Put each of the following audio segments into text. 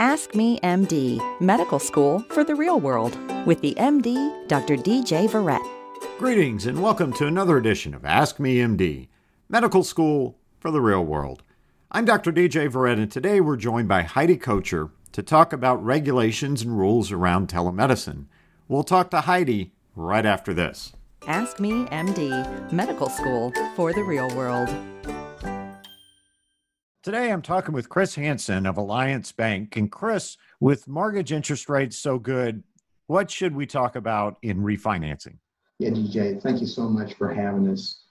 Ask Me MD, medical school for the real world, with the MD, Dr. DJ Verret. Greetings and welcome to another edition of Ask Me MD, medical school for the real world. I'm Dr. DJ Verret, and today we're joined by Heidi Kocher to talk about regulations and rules around telemedicine. We'll talk to Heidi right after this. Ask Me MD, medical school for the real world. Today I'm talking with Chris Hansen of Alliance Bank. And Chris, with mortgage interest rates so good, what should we talk about in refinancing? Yeah, DJ, thank you so much for having us.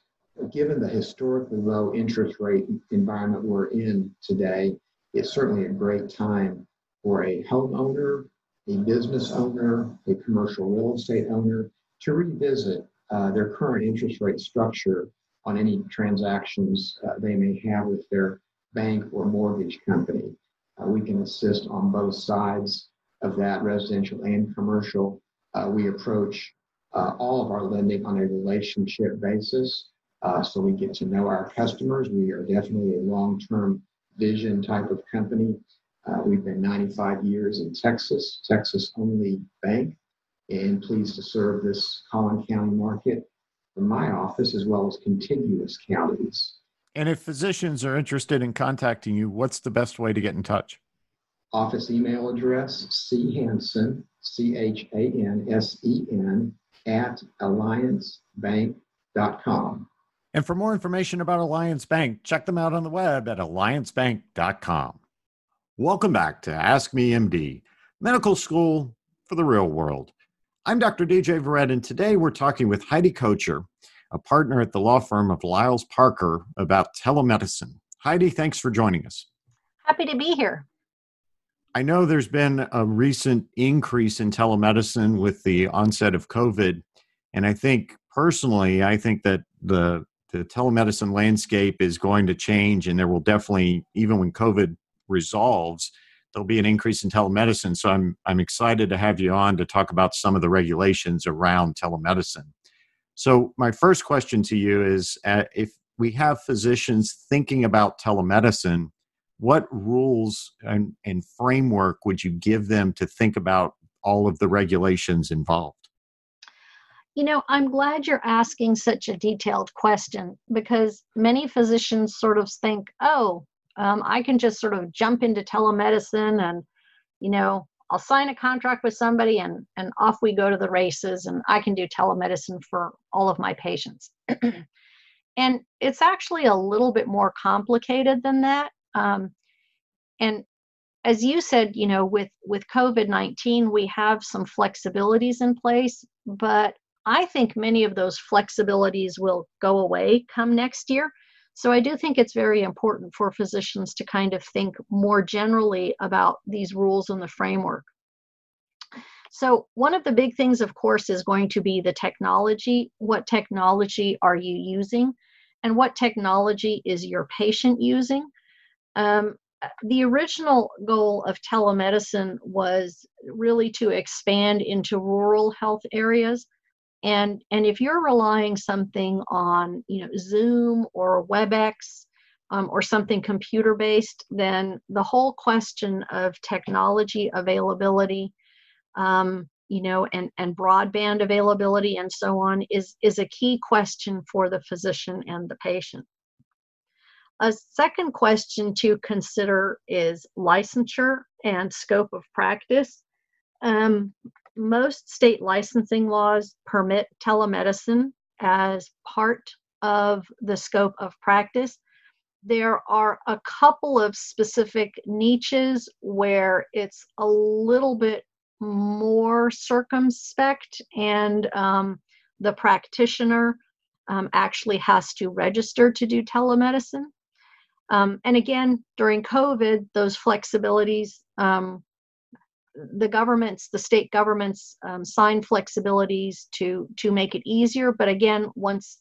Given the historically low interest rate environment we're in today, it's certainly a great time for a homeowner, a business owner, a commercial real estate owner to revisit uh, their current interest rate structure on any transactions uh, they may have with their bank or mortgage company. Uh, we can assist on both sides of that, residential and commercial. Uh, we approach uh, all of our lending on a relationship basis. Uh, so we get to know our customers. We are definitely a long term vision type of company. Uh, we've been 95 years in Texas, Texas only bank, and pleased to serve this Collin County market from my office as well as contiguous counties. And if physicians are interested in contacting you, what's the best way to get in touch? Office email address C Hansen, C H A N S E N, at alliancebank.com. And for more information about Alliance Bank, check them out on the web at alliancebank.com. Welcome back to Ask Me MD, medical school for the real world. I'm Dr. DJ Verret, and today we're talking with Heidi Kocher a partner at the law firm of Liles Parker, about telemedicine. Heidi, thanks for joining us. Happy to be here. I know there's been a recent increase in telemedicine with the onset of COVID. And I think personally, I think that the, the telemedicine landscape is going to change, and there will definitely, even when COVID resolves, there'll be an increase in telemedicine. So I'm I'm excited to have you on to talk about some of the regulations around telemedicine. So, my first question to you is uh, if we have physicians thinking about telemedicine, what rules and, and, framework would you give them to think about all of the regulations involved? You know, I'm glad you're asking such a detailed question because many physicians sort of think, oh, um, I can just sort of jump into telemedicine and, you know, I'll sign a contract with somebody and and off we go to the races and I can do telemedicine for all of my patients. and it's actually a little bit more complicated than that. Um, and as you said, you know, with with COVID-19, we have some flexibilities in place, but I think many of those flexibilities will go away come next year. So I do think it's very important for physicians to kind of think more generally about these rules and the framework. So one of the big things, of course, is going to be the technology. What technology are you using? And what technology is your patient using? Um, the original goal of telemedicine was really to expand into rural health areas and and if you're relying something on you know zoom or webex um, or something computer based then the whole question of technology availability um, you know and and broadband availability and so on is is a key question for the physician and the patient. A second question to consider is licensure and scope of practice. Um, most state licensing laws permit telemedicine as part of the scope of practice. There are a couple of specific niches where it's a little bit more circumspect, and um, the practitioner um, actually has to register to do telemedicine. Um, and again, during COVID, those flexibilities um, the governments, the state governments, um, sign flexibilities to to make it easier. But again, once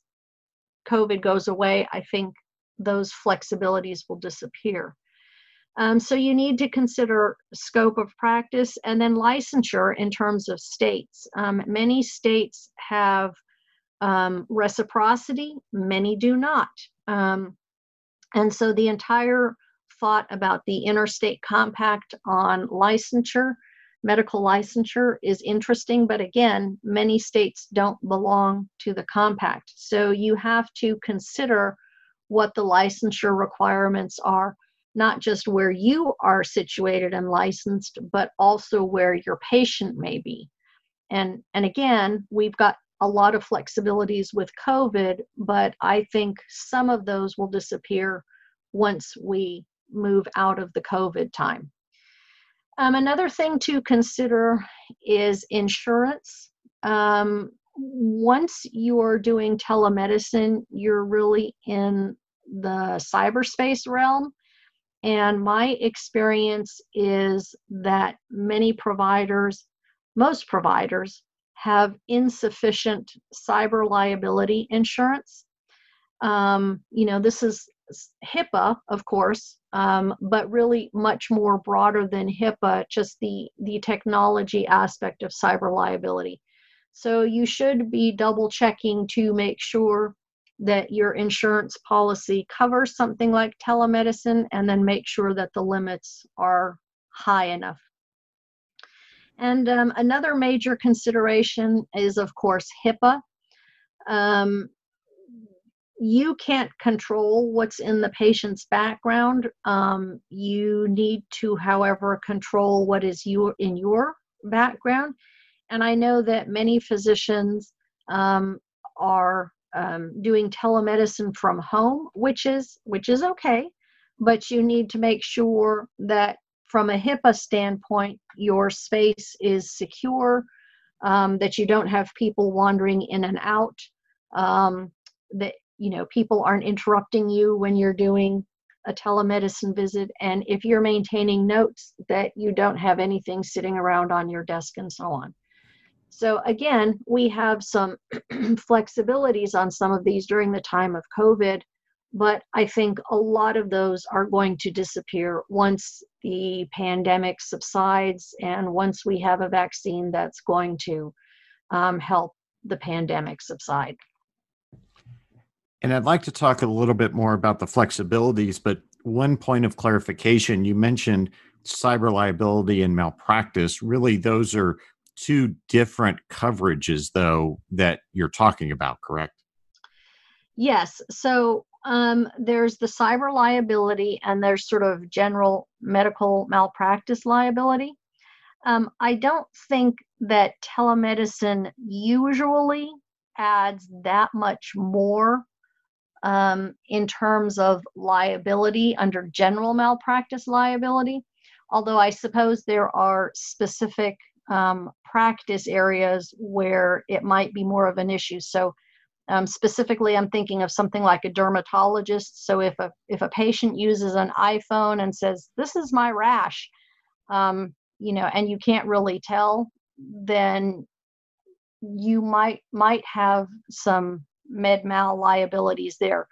COVID goes away, I think those flexibilities will disappear. Um, so you need to consider scope of practice and then licensure in terms of states. Um, many states have um, reciprocity, many do not. Um, and so the entire thought about the interstate compact on licensure medical licensure is interesting, but again, many states don't belong to the compact. So you have to consider what the licensure requirements are, not just where you are situated and licensed, but also where your patient may be. And, and again, we've got a lot of flexibilities with COVID, but I think some of those will disappear once we move out of the COVID time. Um, another thing to consider is insurance. Um, once you're doing telemedicine, you're really in the cyberspace realm. And my experience is that many providers, most providers, have insufficient cyber liability insurance. Um, you know, this is HIPAA, of course, um, but really much more broader than HIPAA, just the, the technology aspect of cyber liability. So you should be double checking to make sure that your insurance policy covers something like telemedicine and then make sure that the limits are high enough. And um, another major consideration is, of course, HIPAA. Um, you can't control what's in the patient's background. Um, you need to, however, control what is you in your background. And I know that many physicians um, are um, doing telemedicine from home, which is which is okay, but you need to make sure that from a HIPAA standpoint, your space is secure, um, that you don't have people wandering in and out, um, that you know people aren't interrupting you when you're doing a telemedicine visit. And if you're maintaining notes that you don't have anything sitting around on your desk and so on. So again we have some flexibilities on some of these during the time of covid but i think a lot of those are going to disappear once the pandemic subsides and once we have a vaccine that's going to um, help the pandemic subside and I'd like to talk a little bit more about the flexibilities, but one point of clarification you mentioned cyber liability and malpractice. Really, those are two different coverages, though, that you're talking about, correct? Yes. So um, there's the cyber liability, and there's sort of general medical malpractice liability. Um, I don't think that telemedicine usually adds that much more um, in terms of liability under general malpractice liability. Although I suppose there are specific um, practice areas where it might be more of an issue. So, um, specifically, I'm thinking of something like a dermatologist. So, if a if a patient uses an iPhone and says, "This is my rash," um, you know, and you can't really tell, then you might might have some med mal liabilities there.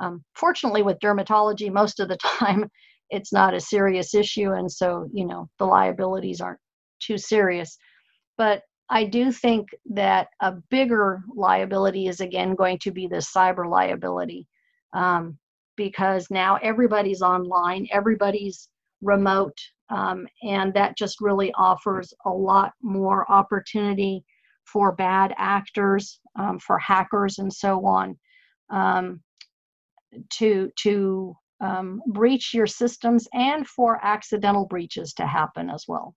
Um, fortunately, with dermatology, most of the time it's not a serious issue, and so you know the liabilities aren't too serious. But I do think that a bigger liability is again going to be the cyber liability um, because now everybody's online, everybody's remote, um, and that just really offers a lot more opportunity for bad actors, um, for hackers, and so on, um, to to um, breach your systems and for accidental breaches to happen as well.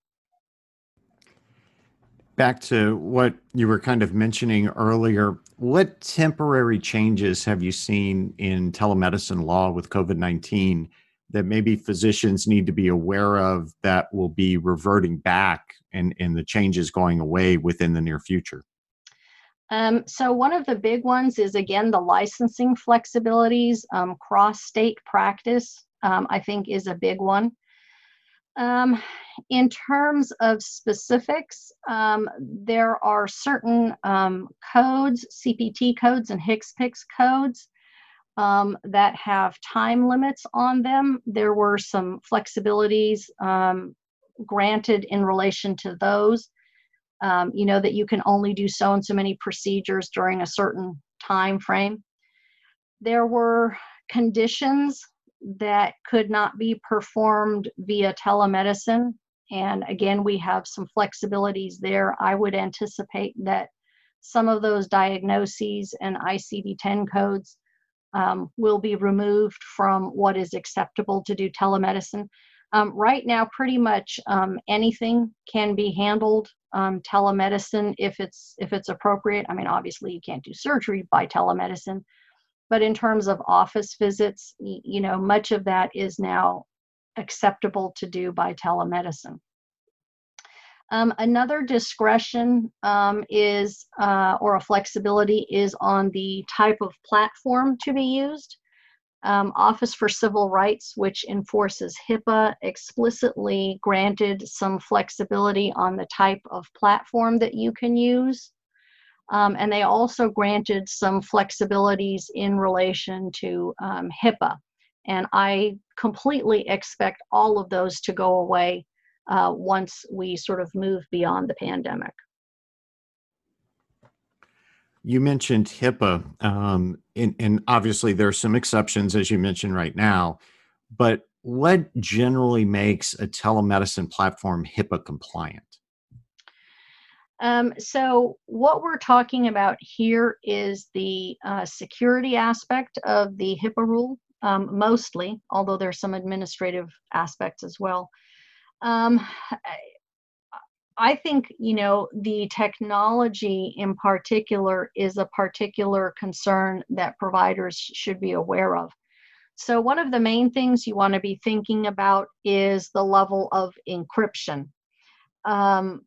Back to what you were kind of mentioning earlier, what temporary changes have you seen in telemedicine law with COVID 19 that maybe physicians need to be aware of that will be reverting back and, and the changes going away within the near future? Um, so one of the big ones is again the licensing flexibilities. Um, cross-state practice, um, I think, is a big one. Um, in terms of specifics, um, there are certain um, codes, CPT codes and HCPCS codes, that have time limits on them. There were some flexibilities granted in relation to those. Um, you know that you can only do so and so many procedures during a certain time frame. There were conditions that could not be performed via telemedicine. And again, we have some flexibilities there. I would anticipate that some of those diagnoses and ICD 10 codes um, will be removed from what is acceptable to do telemedicine. Um, right now, pretty much um, anything can be handled um, telemedicine if it's if it's appropriate. I mean, obviously, you can't do surgery by telemedicine, but in terms of office visits, you know, much of that is now acceptable to do by telemedicine. Um, another discretion um, is, uh, or a flexibility, is on the type of platform to be used. Um, Office for Civil Rights, which enforces HIPAA, explicitly granted some flexibility on the type of platform that you can use. Um, and they also granted some flexibilities in relation to um, HIPAA. And I completely expect all of those to go away uh, once we sort of move beyond the pandemic. You mentioned HIPAA, um, and, and obviously there are some exceptions, as you mentioned right now, but what generally makes a telemedicine platform HIPAA compliant? Um, so, what we're talking about here is the uh, security aspect of the HIPAA rule, um, mostly, although there's some administrative aspects as well. Um, I think, you know, the technology in particular is a particular concern that providers should be aware of. So, one of the main things you want to be thinking about is the level of encryption. Um,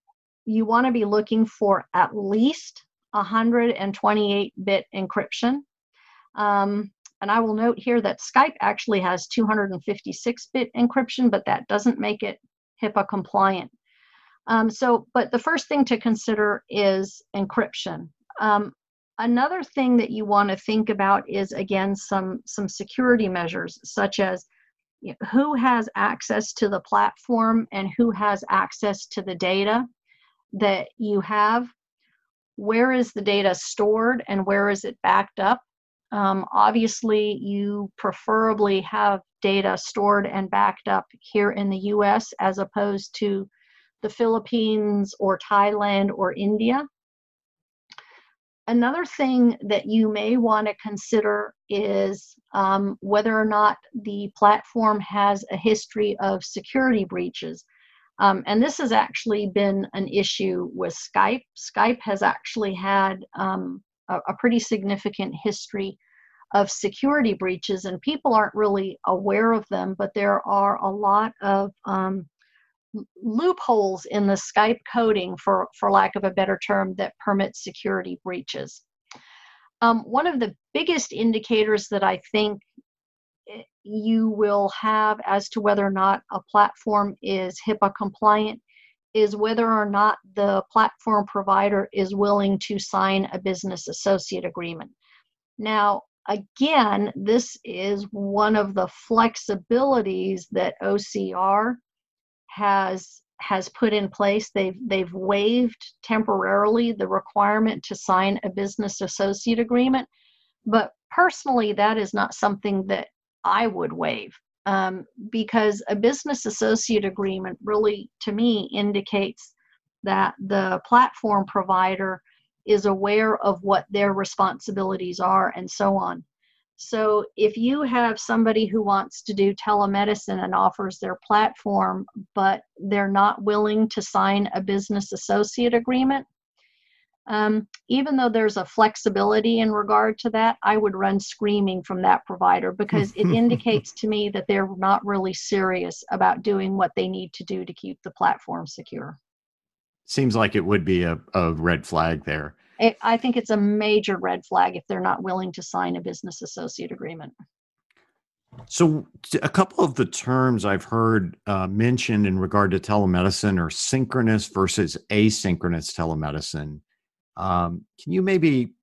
you want to be looking for at least 128 bit encryption. Um, and I will note here that Skype actually has 256 bit encryption, but that doesn't make it HIPAA compliant. Um, so, but the first thing to consider is encryption. Um, another thing that you want to think about is again some some security measures, such as you know, who has access to the platform and who has access to the data that you have. Where is the data stored and where is it backed up? Um, obviously, you preferably have data stored and backed up here in the US as opposed to the Philippines or Thailand or India. Another thing that you may want to consider is um, whether or not the platform has a history of security breaches. Um, and this has actually been an issue with Skype. Skype has actually had um, a, a pretty significant history of security breaches, and people aren't really aware of them, but there are a lot of um, loopholes in the Skype coding, for, for lack of a better term, that permit security breaches. Um, one of the biggest indicators that I think eh, you will have as to whether or not a platform is HIPAA compliant is whether or not the platform provider is willing to sign a business associate agreement. Now, again, this is one of the flexibilities that OCR has has put in place. They've they've waived temporarily the requirement to sign a business associate agreement, but personally, that is not something that I would waive um, because a business associate agreement really, to me, indicates that the platform provider is aware of what their responsibilities are and so on. So if you have somebody who wants to do telemedicine and offers their platform, but they're not willing to sign a business associate agreement, um, even though there's a flexibility in regard to that, I would run screaming from that provider because it indicates to me that they're not really serious about doing what they need to do to keep the platform secure. Seems like it would be a, a red flag there. I think it's a major red flag if they're not willing to sign a business associate agreement. So, a couple of the terms I've heard uh, mentioned in regard to telemedicine are synchronous versus asynchronous telemedicine. Um, can you maybe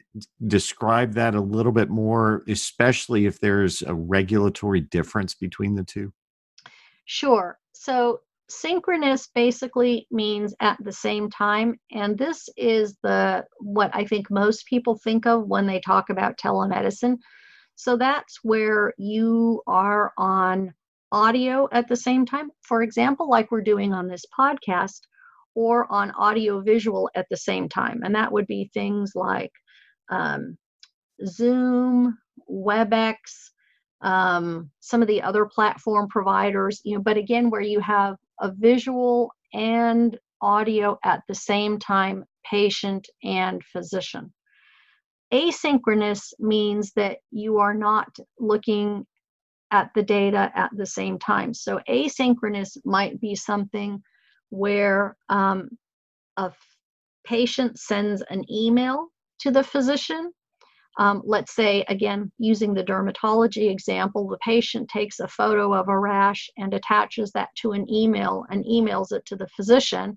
describe that a little bit more, especially if there's a regulatory difference between the two? Sure. So, synchronous basically means at the same time and this is the what i think most people think of when they talk about telemedicine So that's where you are on audio at the same time, for example, like we're doing on this podcast, or on audio visual at the same time. And that would be things like um, Zoom, WebEx, um, some of the other platform providers, you know, but again, where you have a visual and audio at the same time, patient and physician. Asynchronous means that you are not looking at the data at the same time. So asynchronous might be something where um, a patient sends an email to the physician. Um, let's say, again, using the dermatology example, the patient takes a photo of a rash and attaches that to an email and emails it to the physician.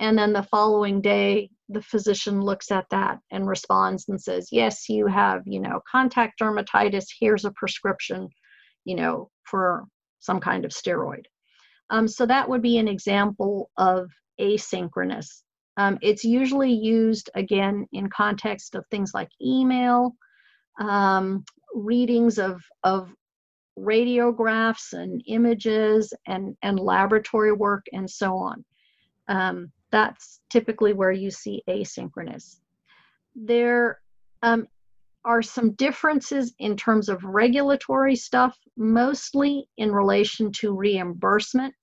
And then the following day, the physician looks at that and responds and says, Yes, you have, you know, contact dermatitis. Here's a prescription, you know, for some kind of steroid. Um, so that would be an example of asynchronous. Um, it's usually used again in context of things like email, um, readings of, of radiographs and images and, and laboratory work and so on. Um, that's typically where you see asynchronous. There um, are some differences in terms of regulatory stuff, mostly in relation to reimbursement.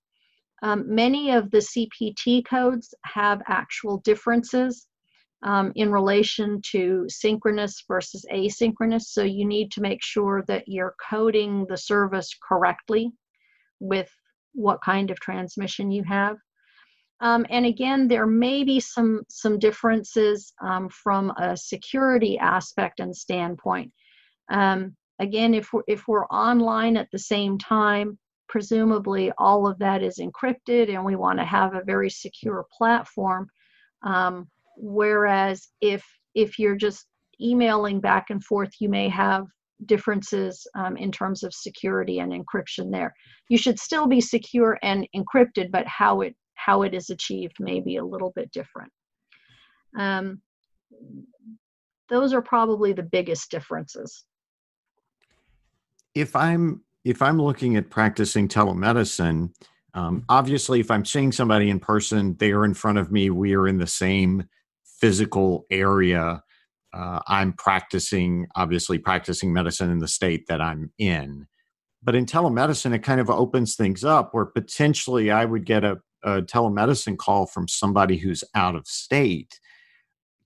Um, many of the CPT codes have actual differences um, in relation to synchronous versus asynchronous, so you need to make sure that you're coding the service correctly with what kind of transmission you have. Um, and again, there may be some, some differences um, from a security aspect and standpoint. Um, again, if we're, if we're online at the same time, presumably all of that is encrypted and we want to have a very secure platform. Um, whereas if if you're just emailing back and forth you may have differences um, in terms of security and encryption there. You should still be secure and encrypted but how it how it is achieved may be a little bit different. Um, those are probably the biggest differences. If i'm if I'm looking at practicing telemedicine, um, obviously, if I'm seeing somebody in person, they are in front of me. We are in the same physical area. Uh, I'm practicing, obviously, practicing medicine in the state that I'm in. But in telemedicine, it kind of opens things up where potentially I would get a, a telemedicine call from somebody who's out of state.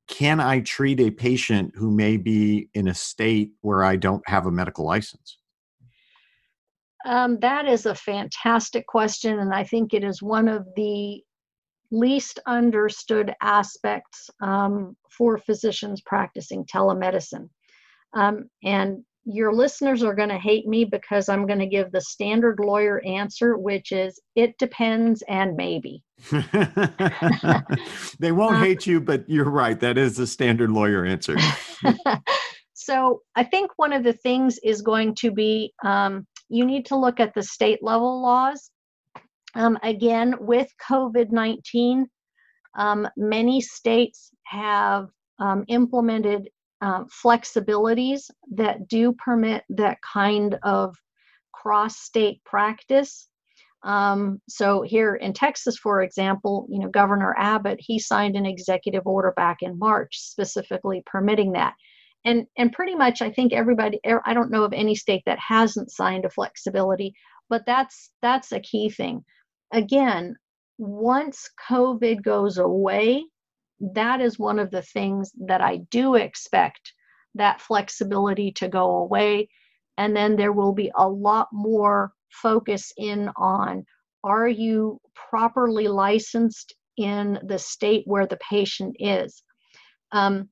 Can I treat a patient who may be in a state where I don't have a medical license? Um, that is a fantastic question, and I think it is one of the least understood aspects um, for physicians practicing telemedicine. Um, and your listeners are going to hate me because I'm going to give the standard lawyer answer, which is it depends and maybe. they won't um, hate you, but you're right. That is the standard lawyer answer. so I think one of the things is going to be um, you need to look at the state level laws. Um, again, with COVID 19, um, many states have um, implemented uh, flexibilities that do permit that kind of cross state practice. Um, so here in Texas, for example, you know, Governor Abbott, he signed an executive order back in March specifically permitting that and and pretty much i think everybody er, i don't know of any state that hasn't signed a flexibility but that's that's a key thing. Again once covid goes away that is one of the things that i do expect that flexibility to go away. And then there will be a lot more focus in on are you properly licensed in the state where the patient is? Um,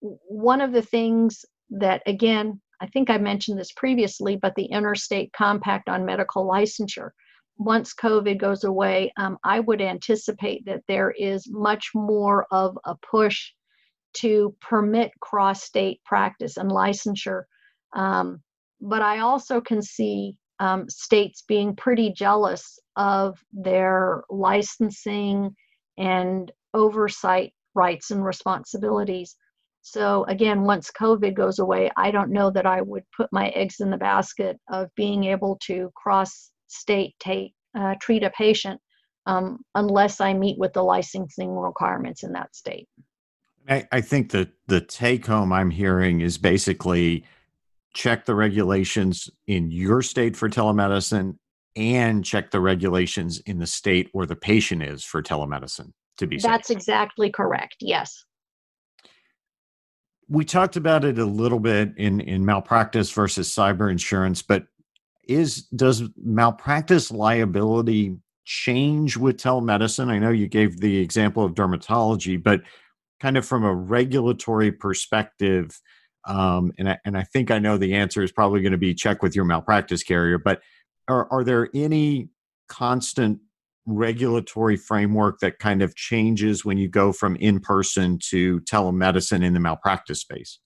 one of the things that, again, I think I mentioned this previously, but the interstate compact on medical licensure. Once COVID goes away, um, I would anticipate that there is much more of a push to permit cross state practice and licensure. Um, but I also can see um, states being pretty jealous of their licensing and oversight rights and responsibilities So, again, once COVID goes away, I don't know that I would put my eggs in the basket of being able to cross state take, uh, treat a patient um, unless I meet with the licensing requirements in that state. I, I think that the take home I'm hearing is basically check the regulations in your state for telemedicine and check the regulations in the state where the patient is for telemedicine to be That's safe. exactly correct. Yes. We talked about it a little bit in in malpractice versus cyber insurance, but is does malpractice liability change with telemedicine? I know you gave the example of dermatology, but kind of from a regulatory perspective, um, and I, and I think I know the answer is probably going to be check with your malpractice carrier. But are are there any constant regulatory framework that kind of changes when you go from in person to telemedicine in the malpractice space?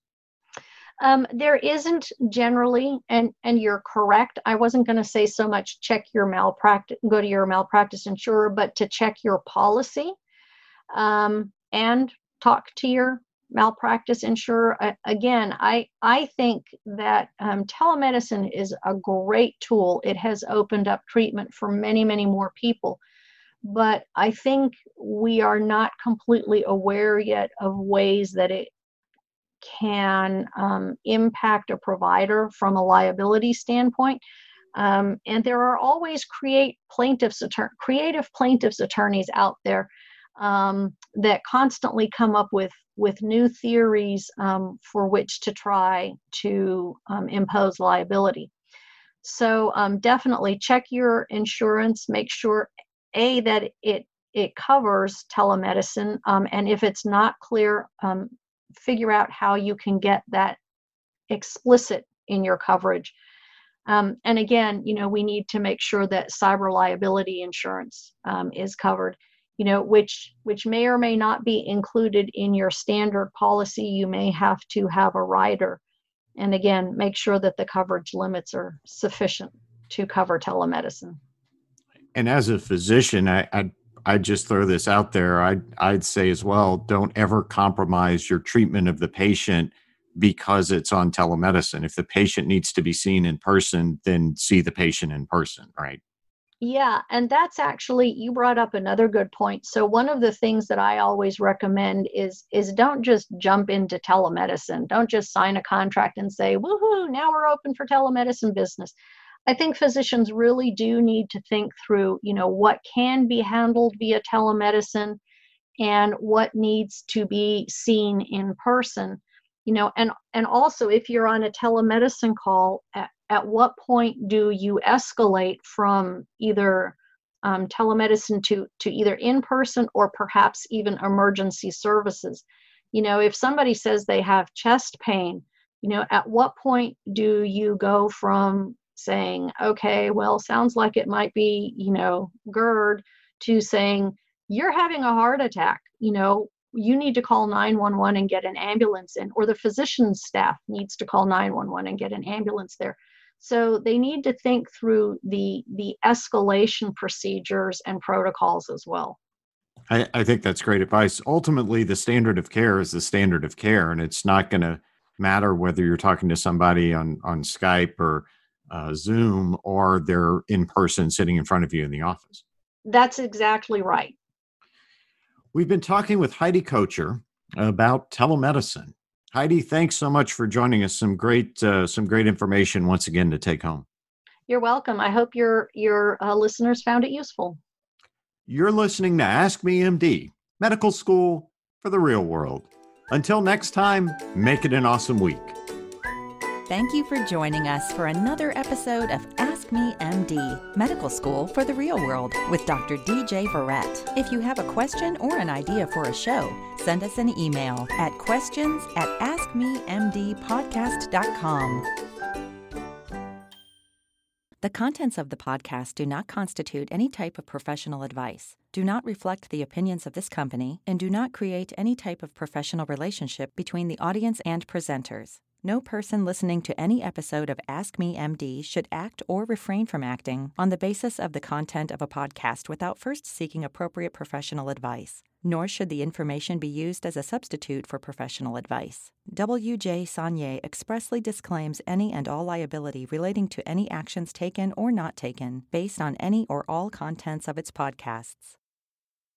Um, there isn't generally, and and you're correct. I wasn't going to say so much check your malpractice, go to your malpractice insurer, but to check your policy um, and talk to your malpractice insurer. Uh, again, I I think that um, telemedicine is a great tool. It has opened up treatment for many many more people, but I think we are not completely aware yet of ways that it can um, impact a provider from a liability standpoint. Um, and there are always create plaintiffs attor- creative plaintiffs attorneys out there um, that constantly come up with with new theories um, for which to try to um, impose liability. So um, definitely check your insurance. Make sure a that it it covers telemedicine, and if it's not clear, figure out how you can get that explicit in your coverage. Um, and again, you know, we need to make sure that cyber liability insurance um, is covered. You know, which which may or may not be included in your standard policy. You may have to have a rider, and again, make sure that the coverage limits are sufficient to cover telemedicine. And as a physician, I, I I'd just throw this out there. I'd, I'd say as well, don't ever compromise your treatment of the patient because it's on telemedicine. If the patient needs to be seen in person, then see the patient in person, right? Yeah, and that's actually you brought up another good point. So one of the things that I always recommend is is don't just jump into telemedicine. Don't just sign a contract and say, "Woohoo, now we're open for telemedicine business." I think physicians really do need to think through, you know, what can be handled via telemedicine and what needs to be seen in person. You know, and and also if you're on a telemedicine call, eh, at, at what point do you escalate from either um, telemedicine to to either in person or perhaps even emergency services? You know, if somebody says they have chest pain, you know, at what point do you go from saying, okay, well, sounds like it might be, you know, GERD, to saying, you're having a heart attack, you know, you need to call 911 and get an ambulance in, or the physician's staff needs to call 911 and get an ambulance there. So they need to think through the the escalation procedures and protocols as well. I, I think that's great advice. Ultimately, the standard of care is the standard of care, and it's not going to matter whether you're talking to somebody on on Skype or uh, Zoom or they're in person sitting in front of you in the office. That's exactly right. We've been talking with Heidi Kocher about telemedicine. Heidi, thanks so much for joining us. Some great, uh, some great information once again to take home. You're welcome. I hope your your uh, listeners found it useful. You're listening to Ask Me MD, medical school for the real world. Until next time, make it an awesome week. Thank you for joining us for another episode of Ask Me MD, Medical School for the Real World with Dr. DJ Verret. If you have a question or an idea for a show, send us an email at questions at askmemdpodcast.com. The contents of the podcast do not constitute any type of professional advice, do not reflect the opinions of this company, and do not create any type of professional relationship between the audience and presenters. No person listening to any episode of Ask Me MD should act or refrain from acting on the basis of the content of a podcast without first seeking appropriate professional advice. Nor should the information be used as a substitute for professional advice. W.J. Saunier expressly disclaims any and all liability relating to any actions taken or not taken based on any or all contents of its podcasts.